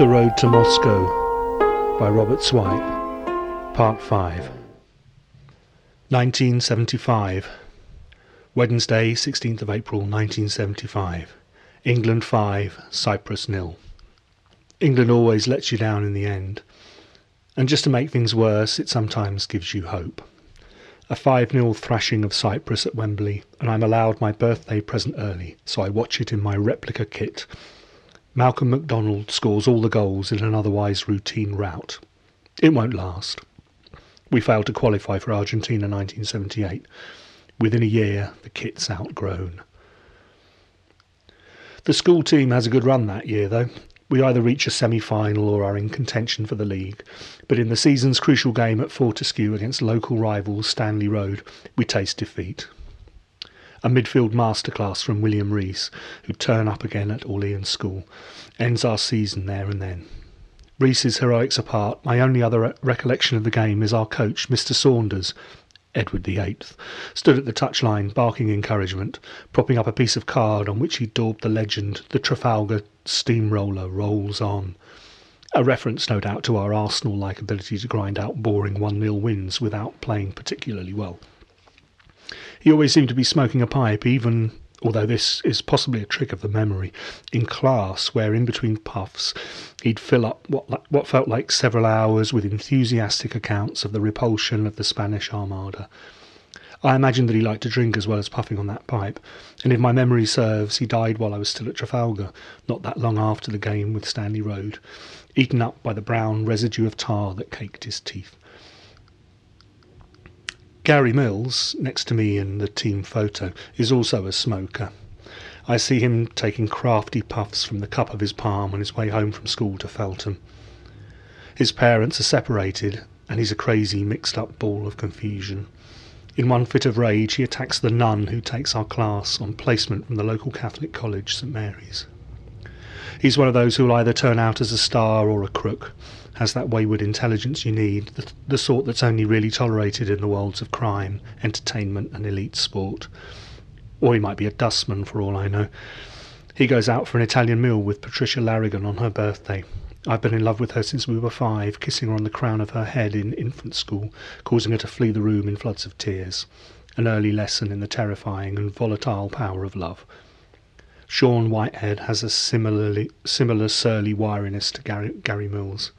The Road to Moscow by Robert Swipe, Part 5. 1975. Wednesday, 16th of April 1975. England 5, Cyprus nil. England always lets you down in the end. And just to make things worse, it sometimes gives you hope. A 5 0 thrashing of Cyprus at Wembley, and I'm allowed my birthday present early, so I watch it in my replica kit Malcolm McDonald scores all the goals in an otherwise routine rout. It won't last. We failed to qualify for Argentina 1978. Within a year, the kit's outgrown. The school team has a good run that year, though. We either reach a semi final or are in contention for the league. But in the season's crucial game at Fortescue against local rivals Stanley Road, we taste defeat a midfield masterclass from William Rees, who turn up again at Orleans School, ends our season there and then. Rees's heroics apart, my only other re- recollection of the game is our coach, Mr. Saunders, Edward VIII, stood at the touchline barking encouragement, propping up a piece of card on which he daubed the legend, The Trafalgar Steamroller Rolls On. A reference, no doubt, to our Arsenal like ability to grind out boring 1 0 wins without playing particularly well. He always seemed to be smoking a pipe, even although this is possibly a trick of the memory, in class, where in between puffs he'd fill up what, what felt like several hours with enthusiastic accounts of the repulsion of the Spanish Armada. I imagine that he liked to drink as well as puffing on that pipe, and if my memory serves, he died while I was still at Trafalgar, not that long after the game with Stanley Road, eaten up by the brown residue of tar that caked his teeth. Gary Mills, next to me in the team photo, is also a smoker. I see him taking crafty puffs from the cup of his palm on his way home from school to Feltham. His parents are separated, and he's a crazy, mixed up ball of confusion. In one fit of rage, he attacks the nun who takes our class on placement from the local Catholic college, St Mary's. He's one of those who'll either turn out as a star or a crook, has that wayward intelligence you need, the, the sort that's only really tolerated in the worlds of crime, entertainment, and elite sport. Or he might be a dustman, for all I know. He goes out for an Italian meal with Patricia Larrigan on her birthday. I've been in love with her since we were five, kissing her on the crown of her head in infant school, causing her to flee the room in floods of tears. An early lesson in the terrifying and volatile power of love. Sean Whitehead has a similarly similar surly wiriness to Gary, Gary Mills.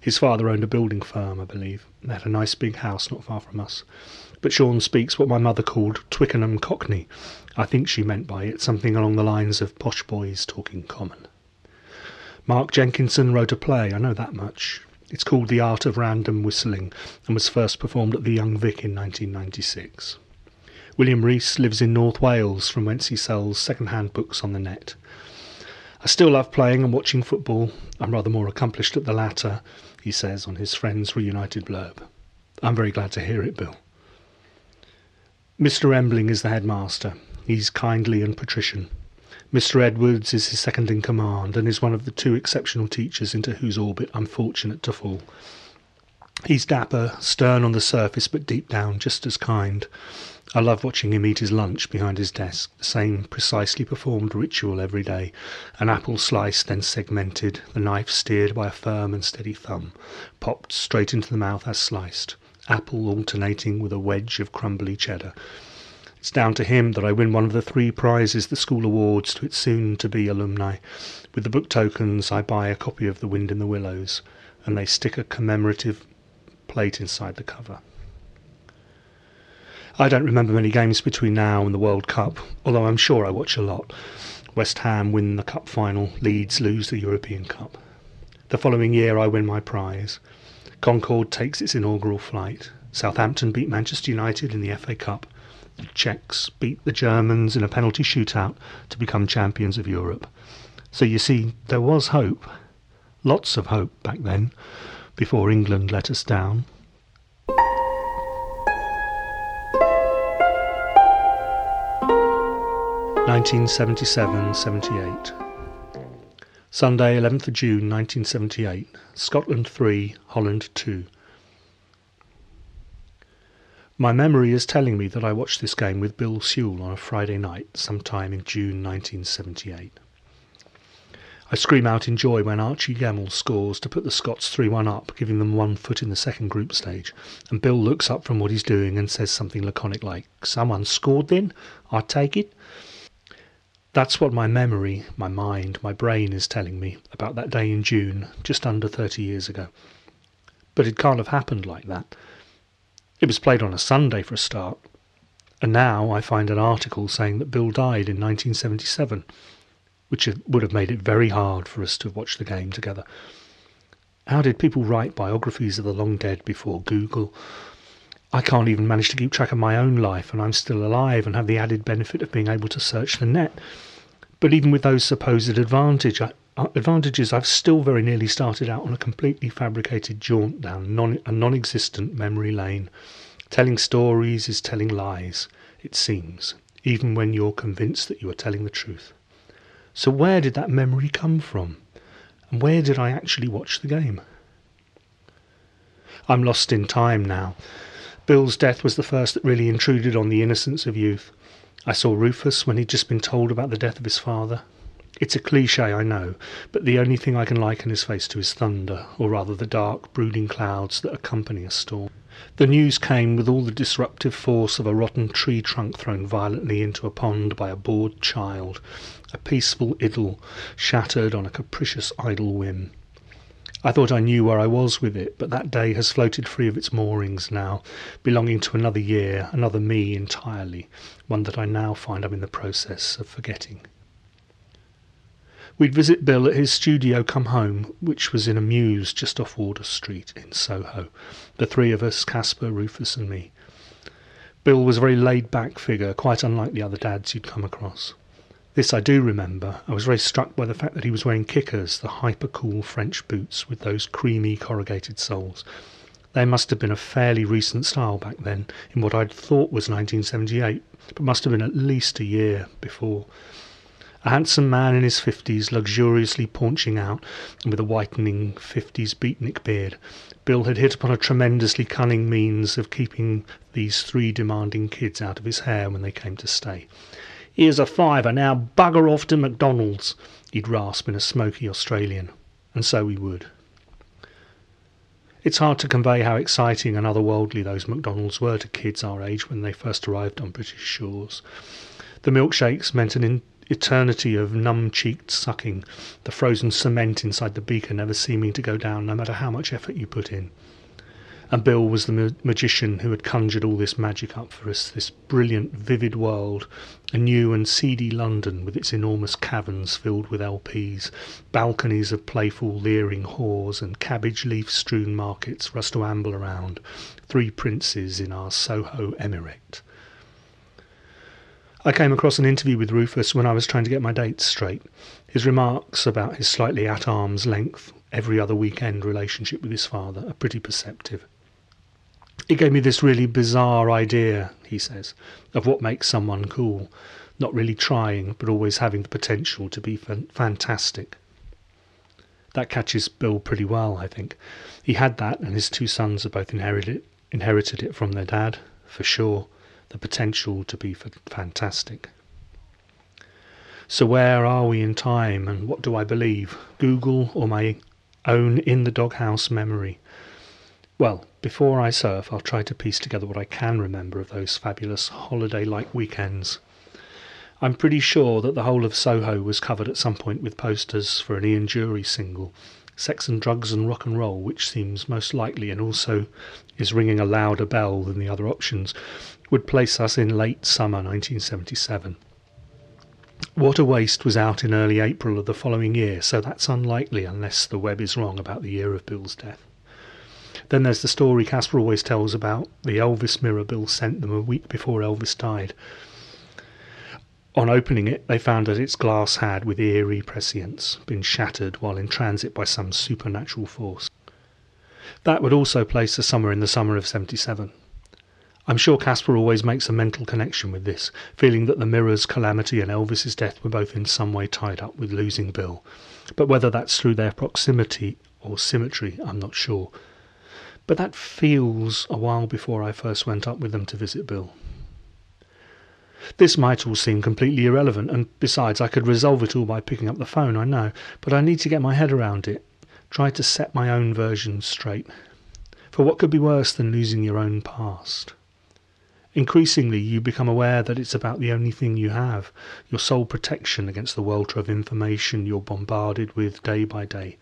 His father owned a building firm, I believe. They had a nice big house not far from us. But Sean speaks what my mother called Twickenham Cockney. I think she meant by it something along the lines of posh boys talking common. Mark Jenkinson wrote a play, I know that much. It's called The Art of Random Whistling and was first performed at the Young Vic in 1996. William Rees lives in North Wales, from whence he sells second hand books on the net. I still love playing and watching football. I'm rather more accomplished at the latter, he says on his Friends Reunited blurb. I'm very glad to hear it, Bill. Mr. Embling is the headmaster. He's kindly and patrician. Mr. Edwards is his second in command and is one of the two exceptional teachers into whose orbit I'm fortunate to fall. He's dapper, stern on the surface, but deep down just as kind. I love watching him eat his lunch behind his desk, the same precisely performed ritual every day. An apple sliced, then segmented, the knife steered by a firm and steady thumb, popped straight into the mouth as sliced, apple alternating with a wedge of crumbly cheddar. It's down to him that I win one of the three prizes the school awards to its soon to be alumni. With the book tokens, I buy a copy of The Wind in the Willows, and they stick a commemorative plate inside the cover. I don't remember many games between now and the World Cup, although I'm sure I watch a lot. West Ham win the Cup final, Leeds lose the European Cup. The following year, I win my prize. Concorde takes its inaugural flight. Southampton beat Manchester United in the FA Cup. The Czechs beat the Germans in a penalty shootout to become champions of Europe. So you see, there was hope. Lots of hope back then, before England let us down. 1977-78. Sunday, 11th of June 1978. Scotland 3, Holland 2. My memory is telling me that I watched this game with Bill Sewell on a Friday night sometime in June 1978. I scream out in joy when Archie Gemmill scores to put the Scots 3 1 up, giving them one foot in the second group stage. And Bill looks up from what he's doing and says something laconic like, Someone scored then? I take it? That's what my memory, my mind, my brain is telling me about that day in June, just under 30 years ago. But it can't have happened like that. It was played on a Sunday for a start. And now I find an article saying that Bill died in 1977, which would have made it very hard for us to watch the game together. How did people write biographies of the long dead before Google? I can't even manage to keep track of my own life, and I'm still alive and have the added benefit of being able to search the net. But even with those supposed advantage, uh, advantages, I've still very nearly started out on a completely fabricated jaunt down non, a non existent memory lane. Telling stories is telling lies, it seems, even when you're convinced that you are telling the truth. So, where did that memory come from? And where did I actually watch the game? I'm lost in time now. Bill's death was the first that really intruded on the innocence of youth. I saw Rufus when he'd just been told about the death of his father. It's a cliche, I know, but the only thing I can liken his face to is thunder, or rather the dark, brooding clouds that accompany a storm. The news came with all the disruptive force of a rotten tree trunk thrown violently into a pond by a bored child, a peaceful idyll shattered on a capricious idle whim. I thought I knew where I was with it, but that day has floated free of its moorings now, belonging to another year, another me entirely, one that I now find I'm in the process of forgetting. We'd visit Bill at his studio come home, which was in a mews just off Wardour Street in Soho, the three of us, Caspar, Rufus, and me. Bill was a very laid back figure, quite unlike the other dads you'd come across. This I do remember. I was very struck by the fact that he was wearing kickers, the hyper cool French boots with those creamy corrugated soles. They must have been a fairly recent style back then, in what I'd thought was 1978, but must have been at least a year before. A handsome man in his fifties, luxuriously paunching out, and with a whitening fifties beatnik beard, Bill had hit upon a tremendously cunning means of keeping these three demanding kids out of his hair when they came to stay. Here's a fiver, now bugger off to McDonald's, he'd rasp in a smoky Australian. And so he would. It's hard to convey how exciting and otherworldly those McDonald's were to kids our age when they first arrived on British shores. The milkshakes meant an eternity of numb cheeked sucking, the frozen cement inside the beaker never seeming to go down no matter how much effort you put in. And Bill was the ma- magician who had conjured all this magic up for us, this brilliant, vivid world, a new and seedy London with its enormous caverns filled with LPs, balconies of playful, leering whores, and cabbage leaf strewn markets for us to amble around, three princes in our Soho emirate. I came across an interview with Rufus when I was trying to get my dates straight. His remarks about his slightly at arm's length every other weekend relationship with his father are pretty perceptive. It gave me this really bizarre idea, he says, of what makes someone cool, not really trying, but always having the potential to be fantastic. That catches Bill pretty well, I think. He had that, and his two sons have both inherited, inherited it from their dad, for sure, the potential to be fantastic. So, where are we in time, and what do I believe? Google or my own in the doghouse memory? Well, before I surf, I'll try to piece together what I can remember of those fabulous holiday like weekends. I'm pretty sure that the whole of Soho was covered at some point with posters for an Ian Dury single, Sex and Drugs and Rock and Roll, which seems most likely and also is ringing a louder bell than the other options, would place us in late summer 1977. What a Waste was out in early April of the following year, so that's unlikely unless the web is wrong about the year of Bill's death. Then there's the story Caspar always tells about the Elvis mirror Bill sent them a week before Elvis died. On opening it, they found that its glass had, with eerie prescience, been shattered while in transit by some supernatural force. That would also place us somewhere in the summer of 77. I'm sure Caspar always makes a mental connection with this, feeling that the mirror's calamity and Elvis's death were both in some way tied up with losing Bill. But whether that's through their proximity or symmetry, I'm not sure. But that feels a while before I first went up with them to visit Bill. This might all seem completely irrelevant, and besides, I could resolve it all by picking up the phone, I know, but I need to get my head around it, try to set my own version straight. For what could be worse than losing your own past? Increasingly, you become aware that it's about the only thing you have, your sole protection against the welter of information you're bombarded with day by day,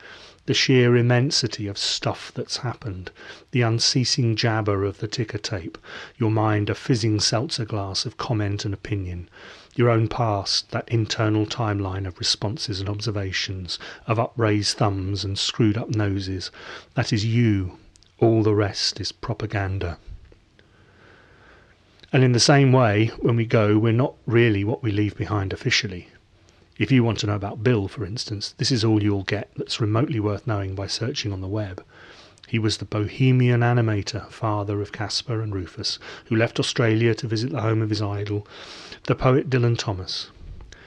the sheer immensity of stuff that's happened, the unceasing jabber of the ticker tape, your mind a fizzing seltzer glass of comment and opinion, your own past, that internal timeline of responses and observations, of upraised thumbs and screwed up noses. That is you. All the rest is propaganda. And in the same way, when we go, we're not really what we leave behind officially. If you want to know about Bill, for instance, this is all you'll get that's remotely worth knowing by searching on the web. He was the bohemian animator, father of Caspar and Rufus, who left Australia to visit the home of his idol, the poet Dylan Thomas.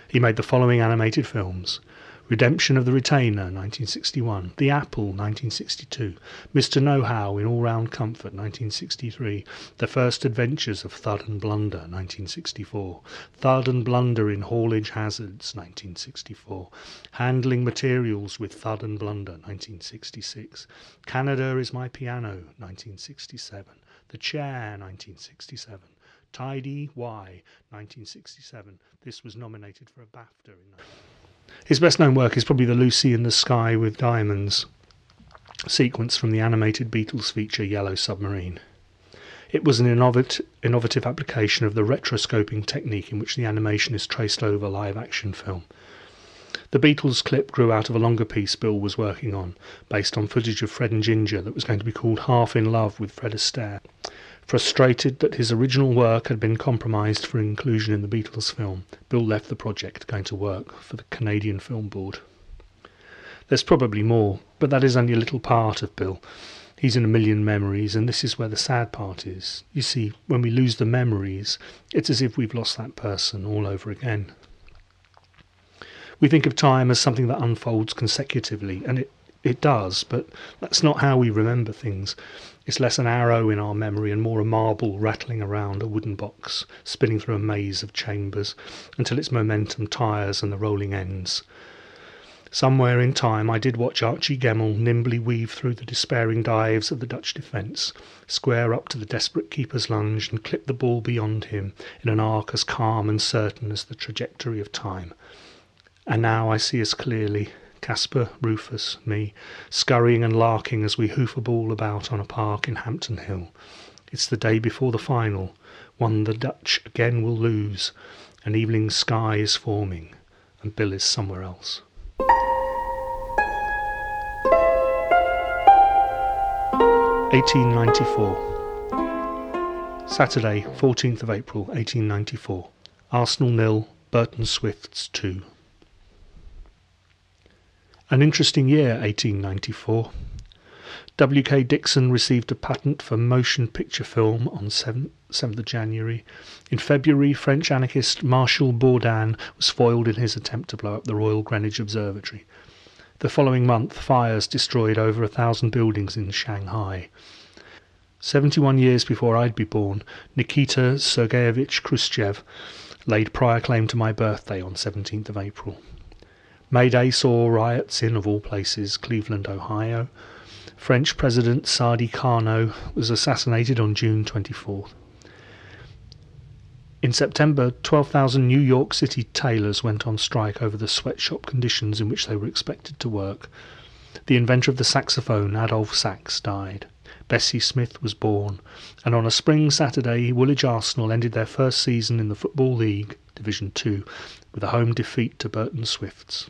He made the following animated films Redemption of the Retainer, 1961. The Apple, 1962. Mr. Know How in All Round Comfort, 1963. The First Adventures of Thud and Blunder, 1964. Thud and Blunder in Haulage Hazards, 1964. Handling Materials with Thud and Blunder, 1966. Canada is My Piano, 1967. The Chair, 1967. Tidy Y, 1967. This was nominated for a BAFTA in his best known work is probably the Lucy in the Sky with Diamonds sequence from the animated Beatles feature Yellow Submarine. It was an innovative application of the rotoscoping technique in which the animation is traced over live action film. The Beatles clip grew out of a longer piece Bill was working on, based on footage of Fred and Ginger that was going to be called Half in Love with Fred Astaire. Frustrated that his original work had been compromised for inclusion in the Beatles film, Bill left the project going to work for the Canadian Film Board. There's probably more, but that is only a little part of Bill. He's in a million memories, and this is where the sad part is. You see, when we lose the memories, it's as if we've lost that person all over again. We think of time as something that unfolds consecutively, and it, it does, but that's not how we remember things. It's less an arrow in our memory and more a marble rattling around a wooden box, spinning through a maze of chambers until its momentum tires and the rolling ends. Somewhere in time I did watch Archie Gemmill nimbly weave through the despairing dives of the Dutch defence, square up to the desperate keeper's lunge, and clip the ball beyond him in an arc as calm and certain as the trajectory of time. And now I see as clearly Caspar, Rufus, me, scurrying and larking as we hoof a ball about on a park in Hampton Hill. It's the day before the final, one the Dutch again will lose. An evening sky is forming, and Bill is somewhere else. Eighteen ninety four. Saturday, 14th of April, 1894. Arsenal nil, Burton Swifts 2. An interesting year, 1894. W.K. Dickson received a patent for motion picture film on 7th, 7th of January. In February, French anarchist Martial Bourdin was foiled in his attempt to blow up the Royal Greenwich Observatory. The following month, fires destroyed over a thousand buildings in Shanghai. Seventy one years before I'd be born, Nikita Sergeyevich Khrushchev laid prior claim to my birthday on 17th of April. May Day saw riots in, of all places, Cleveland, Ohio. French President Sadi Carnot was assassinated on June 24th. In September, 12,000 New York City tailors went on strike over the sweatshop conditions in which they were expected to work. The inventor of the saxophone, Adolphe Sax, died. Bessie Smith was born, and on a spring Saturday, Woolwich Arsenal ended their first season in the Football League, Division Two, with a home defeat to Burton Swifts.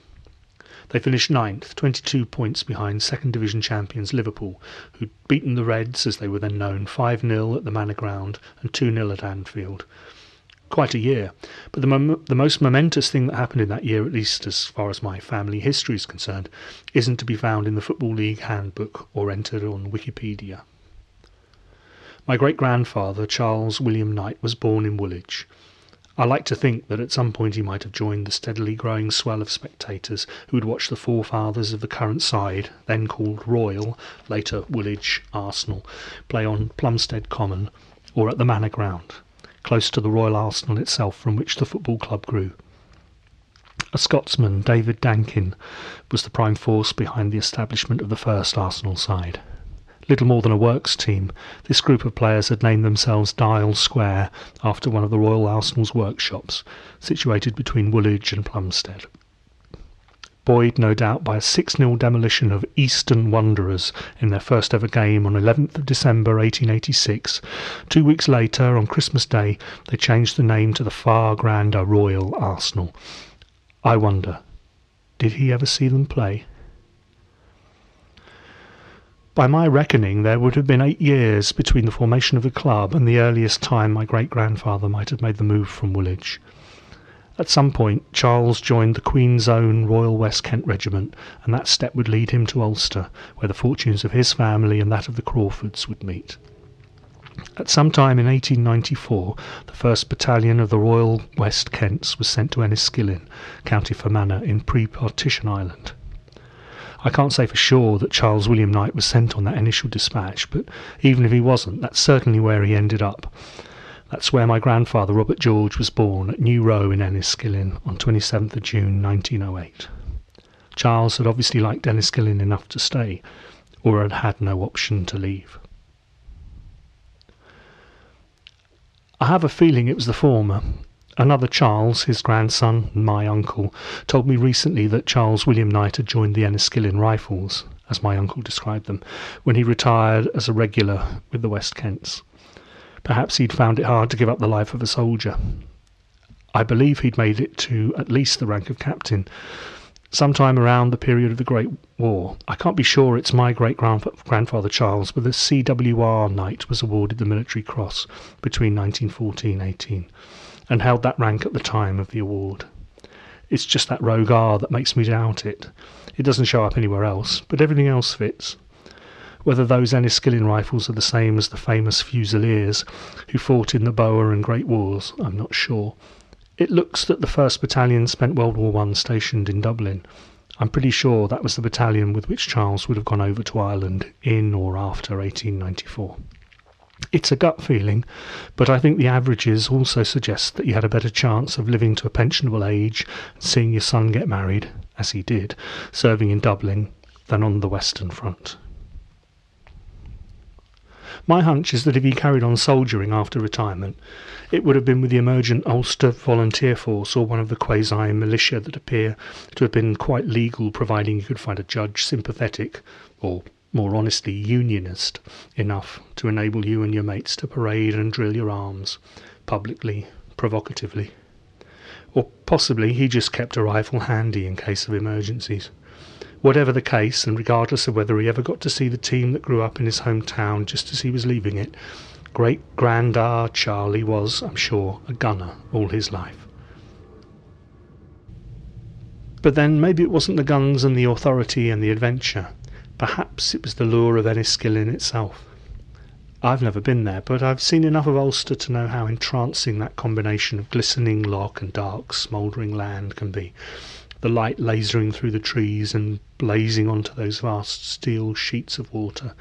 They finished ninth, 22 points behind second division champions Liverpool, who'd beaten the Reds, as they were then known, 5 0 at the Manor Ground and 2 0 at Anfield. Quite a year. But the, mom- the most momentous thing that happened in that year, at least as far as my family history is concerned, isn't to be found in the Football League handbook or entered on Wikipedia. My great grandfather, Charles William Knight, was born in Woolwich. I like to think that at some point he might have joined the steadily growing swell of spectators who would watch the forefathers of the current side, then called Royal, later Woolwich Arsenal, play on Plumstead Common or at the Manor Ground. close to the Royal Arsenal itself from which the football club grew. A Scotsman, David Danskin, was the prime force behind the establishment of the first Arsenal side. Little more than a works team, this group of players had named themselves Dial Square after one of the Royal Arsenal's workshops, situated between Woolwich and Plumstead buoyed no doubt by a 6 0 demolition of Eastern Wanderers in their first ever game on 11th of December 1886. Two weeks later, on Christmas Day, they changed the name to the far grander Royal Arsenal. I wonder, did he ever see them play? By my reckoning, there would have been eight years between the formation of the club and the earliest time my great grandfather might have made the move from Woolwich. At some point, Charles joined the Queen's Own Royal West Kent Regiment, and that step would lead him to Ulster, where the fortunes of his family and that of the Crawfords would meet. At some time in 1894, the 1st Battalion of the Royal West Kents was sent to Enniskillen, County Fermanagh, in pre partition Ireland. I can't say for sure that Charles William Knight was sent on that initial dispatch, but even if he wasn't, that's certainly where he ended up. That's where my grandfather, Robert George, was born at New Row in Enniskillen on 27th of June 1908. Charles had obviously liked Enniskillen enough to stay, or had had no option to leave. I have a feeling it was the former. Another Charles, his grandson, and my uncle, told me recently that Charles William Knight had joined the Enniskillen Rifles, as my uncle described them, when he retired as a regular with the West Kents. Perhaps he'd found it hard to give up the life of a soldier. I believe he'd made it to at least the rank of captain, sometime around the period of the Great War. I can't be sure it's my great grandfather Charles, but the CWR Knight was awarded the Military Cross between 1914 18 and held that rank at the time of the award. It's just that rogue R that makes me doubt it. It doesn't show up anywhere else, but everything else fits. Whether those Enniskillen rifles are the same as the famous Fusiliers who fought in the Boer and Great Wars, I'm not sure. It looks that the 1st Battalion spent World War I stationed in Dublin. I'm pretty sure that was the battalion with which Charles would have gone over to Ireland in or after 1894. It's a gut feeling, but I think the averages also suggest that you had a better chance of living to a pensionable age and seeing your son get married, as he did, serving in Dublin, than on the Western Front. My hunch is that if he carried on soldiering after retirement, it would have been with the emergent Ulster Volunteer Force or one of the quasi militia that appear to have been quite legal, providing you could find a judge sympathetic, or more honestly, unionist, enough to enable you and your mates to parade and drill your arms, publicly, provocatively. Or possibly he just kept a rifle handy in case of emergencies. Whatever the case, and regardless of whether he ever got to see the team that grew up in his hometown just as he was leaving it, great grandar Charlie was, I'm sure, a gunner all his life. But then maybe it wasn't the guns and the authority and the adventure. Perhaps it was the lure of Enniskillen itself. I've never been there, but I've seen enough of Ulster to know how entrancing that combination of glistening loch and dark, smouldering land can be the light lasering through the trees and blazing onto those vast steel sheets of water.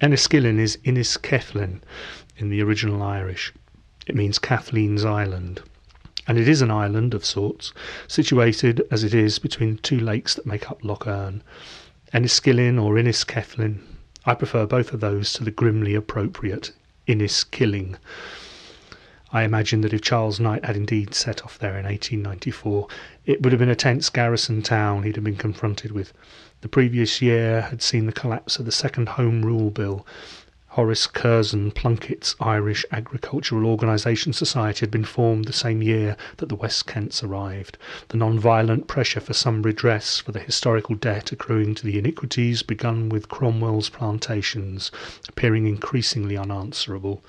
Enniskillen is Inniskefflin in the original Irish. It means Kathleen's Island. And it is an island of sorts, situated as it is between two lakes that make up Lough Erne. Enniskillen or Inniskefflin. I prefer both of those to the grimly appropriate Inniskilling. I imagine that if Charles Knight had indeed set off there in 1894, it would have been a tense garrison town he'd have been confronted with. The previous year had seen the collapse of the second Home Rule Bill. Horace Curzon Plunkett's Irish Agricultural Organisation Society had been formed the same year that the West Kents arrived. The non-violent pressure for some redress for the historical debt accruing to the iniquities begun with Cromwell's plantations appearing increasingly unanswerable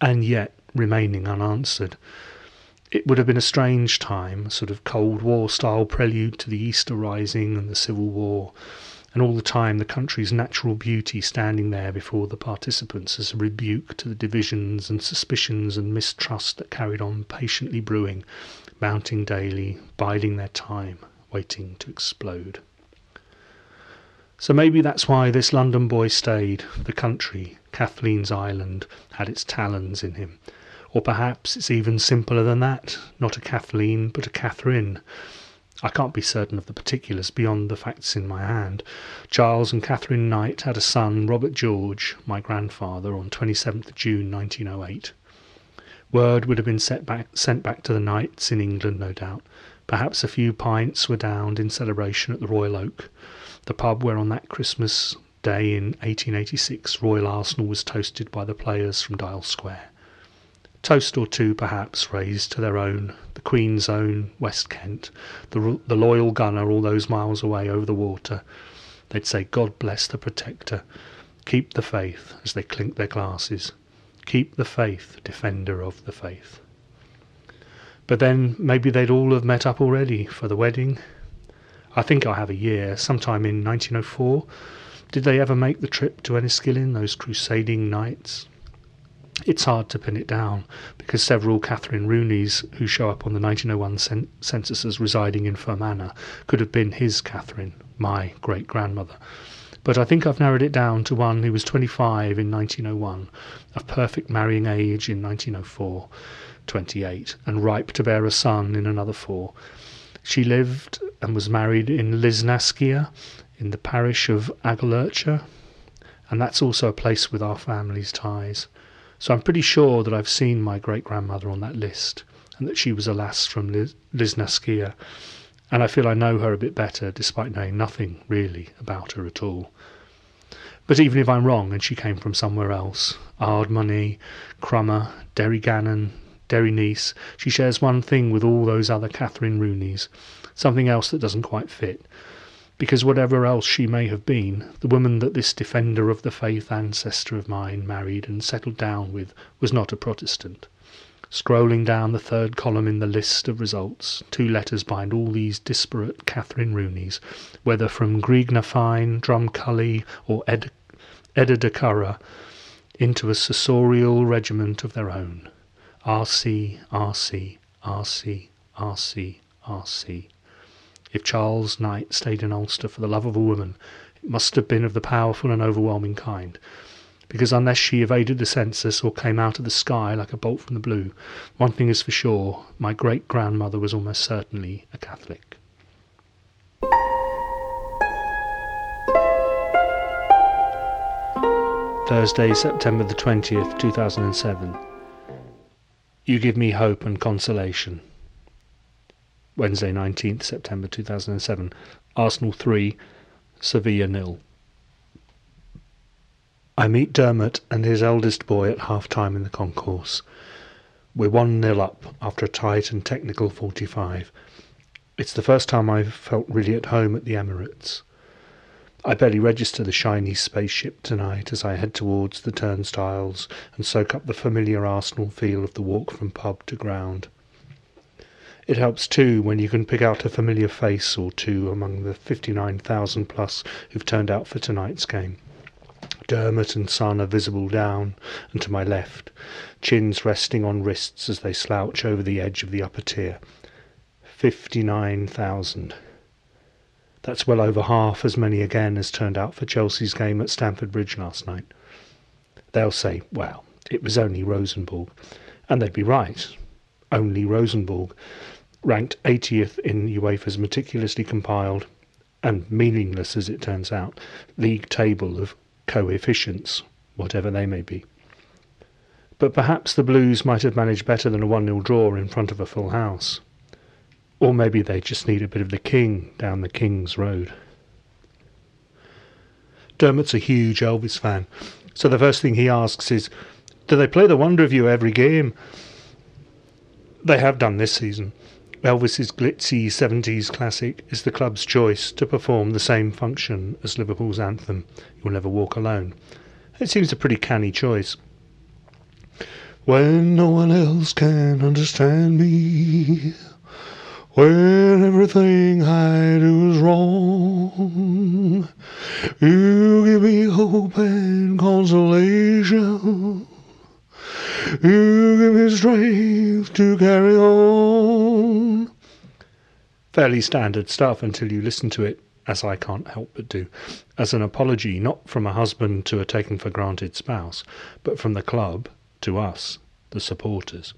and yet remaining unanswered. It would have been a strange time, a sort of Cold War style prelude to the Easter Rising and the Civil War, and all the time the country's natural beauty standing there before the participants as a rebuke to the divisions and suspicions and mistrust that carried on patiently brewing, mounting daily, biding their time, waiting to explode. So maybe that's why this London boy stayed. The country, Kathleen's Island, had its talons in him. Or perhaps it's even simpler than that. Not a Kathleen, but a Catherine. I can't be certain of the particulars beyond the facts in my hand. Charles and Catherine Knight had a son, Robert George, my grandfather, on 27th June 1908. Word would have been back, sent back to the Knights in England, no doubt. Perhaps a few pints were downed in celebration at the Royal Oak, the pub where on that Christmas day in 1886 Royal Arsenal was toasted by the players from Dial Square. Toast or two, perhaps, raised to their own, the Queen's own West Kent, the, the loyal gunner all those miles away over the water. They'd say, God bless the Protector. Keep the faith as they clink their glasses. Keep the faith, defender of the faith. But then maybe they'd all have met up already for the wedding. I think I have a year, sometime in 1904. Did they ever make the trip to Enniskillen, those crusading knights? It's hard to pin it down because several Catherine Rooneys who show up on the 1901 cen- census as residing in Fermanagh could have been his Catherine, my great grandmother. But I think I've narrowed it down to one who was 25 in 1901, of perfect marrying age in 1904, 28, and ripe to bear a son in another four. She lived and was married in Lisnaskea, in the parish of Aghalurcher, and that's also a place with our family's ties. So I'm pretty sure that I've seen my great grandmother on that list, and that she was a lass from Lisnaskea, and I feel I know her a bit better, despite knowing nothing really about her at all. But even if I'm wrong and she came from somewhere else, Ardmoney, Crummer, Derry Gannon, Derry Nice, she shares one thing with all those other Catherine Rooneys, something else that doesn't quite fit, because whatever else she may have been, the woman that this defender of the faith ancestor of mine married and settled down with was not a Protestant. Scrolling down the third column in the list of results, two letters bind all these disparate Catherine Rooneys, whether from Grieg na Fine, Drumcully, or Ed, Edda de Curra, into a successorial regiment of their own. R.C., R.C., R.C., R.C., R.C. If Charles Knight stayed in Ulster for the love of a woman, it must have been of the powerful and overwhelming kind, because unless she evaded the census or came out of the sky like a bolt from the blue, one thing is for sure my great grandmother was almost certainly a Catholic. Thursday, September the 20th, 2007. You give me hope and consolation. Wednesday, 19th September 2007. Arsenal 3, Sevilla nil. I meet Dermot and his eldest boy at half time in the concourse. We're 1 0 up after a tight and technical 45. It's the first time I've felt really at home at the Emirates. I barely register the shiny spaceship tonight as I head towards the turnstiles and soak up the familiar Arsenal feel of the walk from pub to ground. It helps too when you can pick out a familiar face or two among the 59,000 plus who've turned out for tonight's game. Dermot and Son are visible down and to my left, chins resting on wrists as they slouch over the edge of the upper tier. 59,000. That's well over half as many again as turned out for Chelsea's game at Stamford Bridge last night. They'll say, well, it was only Rosenborg. And they'd be right. Only Rosenborg ranked 80th in UEFA's meticulously compiled and meaningless as it turns out league table of coefficients, whatever they may be. But perhaps the Blues might have managed better than a 1 0 draw in front of a full house. Or maybe they just need a bit of the king down the King's Road. Dermot's a huge Elvis fan, so the first thing he asks is Do they play the Wonder of You every game? They have done this season. Elvis's glitzy 70s classic is the club's choice to perform the same function as Liverpool's anthem, You'll Never Walk Alone. It seems a pretty canny choice. When no one else can understand me, when everything I do is wrong, you give me hope and consolation. You give me strength to carry on. Fairly standard stuff until you listen to it, as I can't help but do, as an apology not from a husband to a taken for granted spouse, but from the club to us the supporters.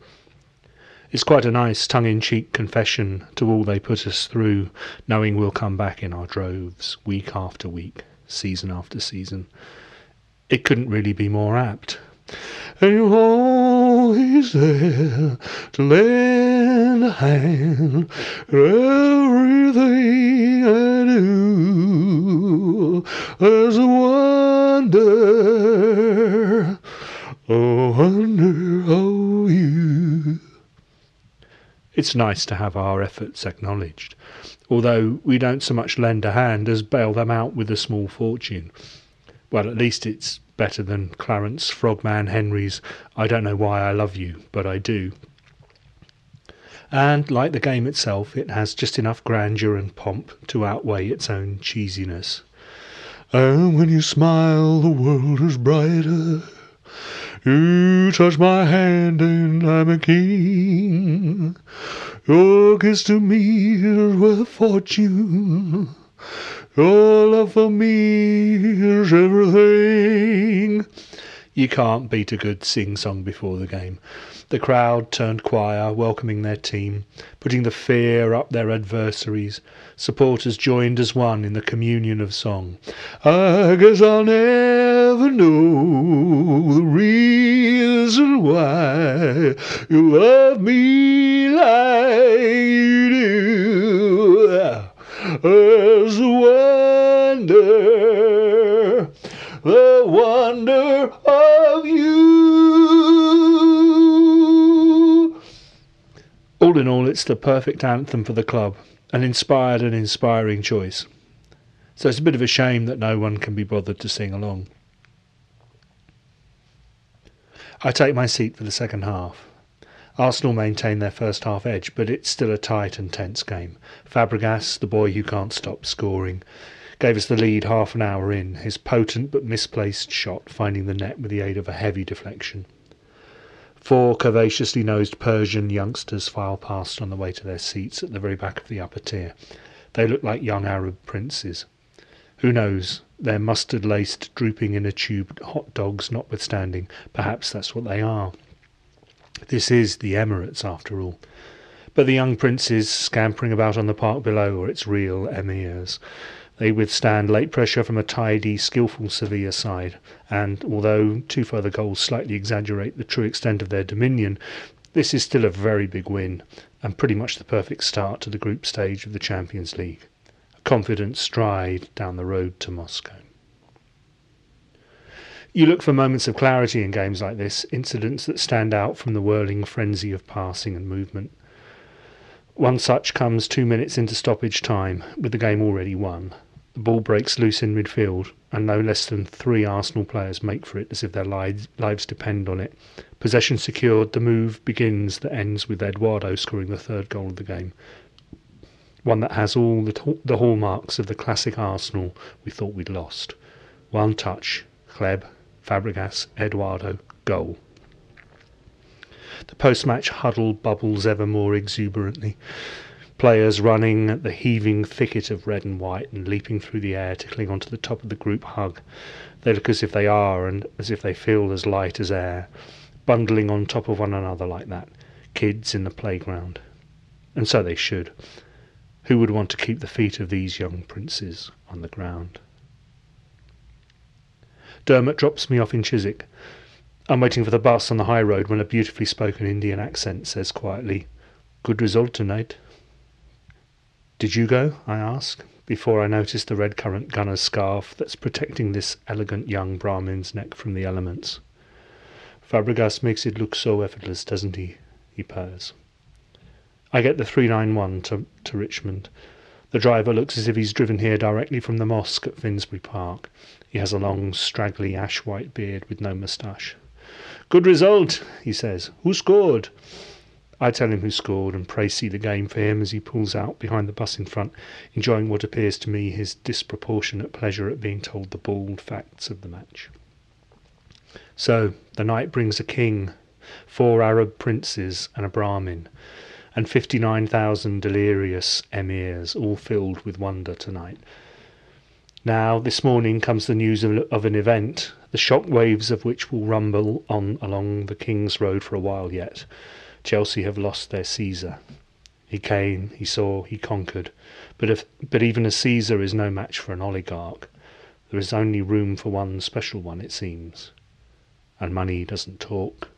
It's quite a nice tongue in cheek confession to all they put us through, knowing we'll come back in our droves, week after week, season after season. It couldn't really be more apt. And you're always there to lend a hand everything I do. There's a wonder, a wonder of you. It's nice to have our efforts acknowledged, although we don't so much lend a hand as bail them out with a small fortune. Well, at least it's better than Clarence Frogman Henry's I don't know why I love you, but I do. And like the game itself, it has just enough grandeur and pomp to outweigh its own cheesiness. And when you smile, the world is brighter. You touch my hand and I'm a king. Your kiss to me is worth fortune. Your love for me is everything. You can't beat a good sing song before the game. The crowd turned choir, welcoming their team, putting the fear up their adversaries. Supporters joined as one in the communion of song. I guess I'll never know the reason why you love me like you do. There's a wonder, the wonder of you. All in all, it's the perfect anthem for the club, an inspired and inspiring choice. So it's a bit of a shame that no one can be bothered to sing along. I take my seat for the second half. Arsenal maintain their first half edge, but it's still a tight and tense game. Fabregas, the boy who can't stop scoring, gave us the lead half an hour in, his potent but misplaced shot finding the net with the aid of a heavy deflection. Four curvaceously nosed Persian youngsters file past on the way to their seats at the very back of the upper tier. They look like young Arab princes. Who knows, their mustard laced, drooping inner tube hot dogs notwithstanding, perhaps that's what they are. This is the Emirates, after all. But the young princes scampering about on the park below are its real emirs. They withstand late pressure from a tidy, skilful Sevilla side, and although two further goals slightly exaggerate the true extent of their dominion, this is still a very big win and pretty much the perfect start to the group stage of the Champions League. A confident stride down the road to Moscow. You look for moments of clarity in games like this, incidents that stand out from the whirling frenzy of passing and movement. One such comes two minutes into stoppage time, with the game already won. The ball breaks loose in midfield, and no less than three Arsenal players make for it as if their lives, lives depend on it. Possession secured, the move begins that ends with Eduardo scoring the third goal of the game. One that has all the, the hallmarks of the classic Arsenal we thought we'd lost. One touch, Hleb, Fabregas, Eduardo, goal. The post match huddle bubbles ever more exuberantly. Players running at the heaving thicket of red and white and leaping through the air to cling onto the top of the group hug. They look as if they are and as if they feel as light as air, bundling on top of one another like that. Kids in the playground. And so they should. Who would want to keep the feet of these young princes on the ground? Dermot drops me off in Chiswick. I'm waiting for the bus on the high road when a beautifully spoken Indian accent says quietly, Good result tonight. Did you go? I ask, before I notice the red currant gunner's scarf that's protecting this elegant young Brahmin's neck from the elements. Fabregas makes it look so effortless, doesn't he? He purrs. I get the 391 to, to Richmond. The driver looks as if he's driven here directly from the mosque at Finsbury Park. He has a long, straggly, ash white beard with no moustache. Good result, he says. Who scored? I tell him who scored and pray see the game for him as he pulls out behind the bus in front, enjoying what appears to me his disproportionate pleasure at being told the bald facts of the match. So, the night brings a king, four Arab princes, and a Brahmin, and fifty nine thousand delirious emirs, all filled with wonder tonight. Now, this morning comes the news of, of an event, the shock waves of which will rumble on along the King's Road for a while yet. Chelsea have lost their Caesar. He came, he saw, he conquered. But, if, but even a Caesar is no match for an oligarch. There is only room for one special one, it seems. And money doesn't talk.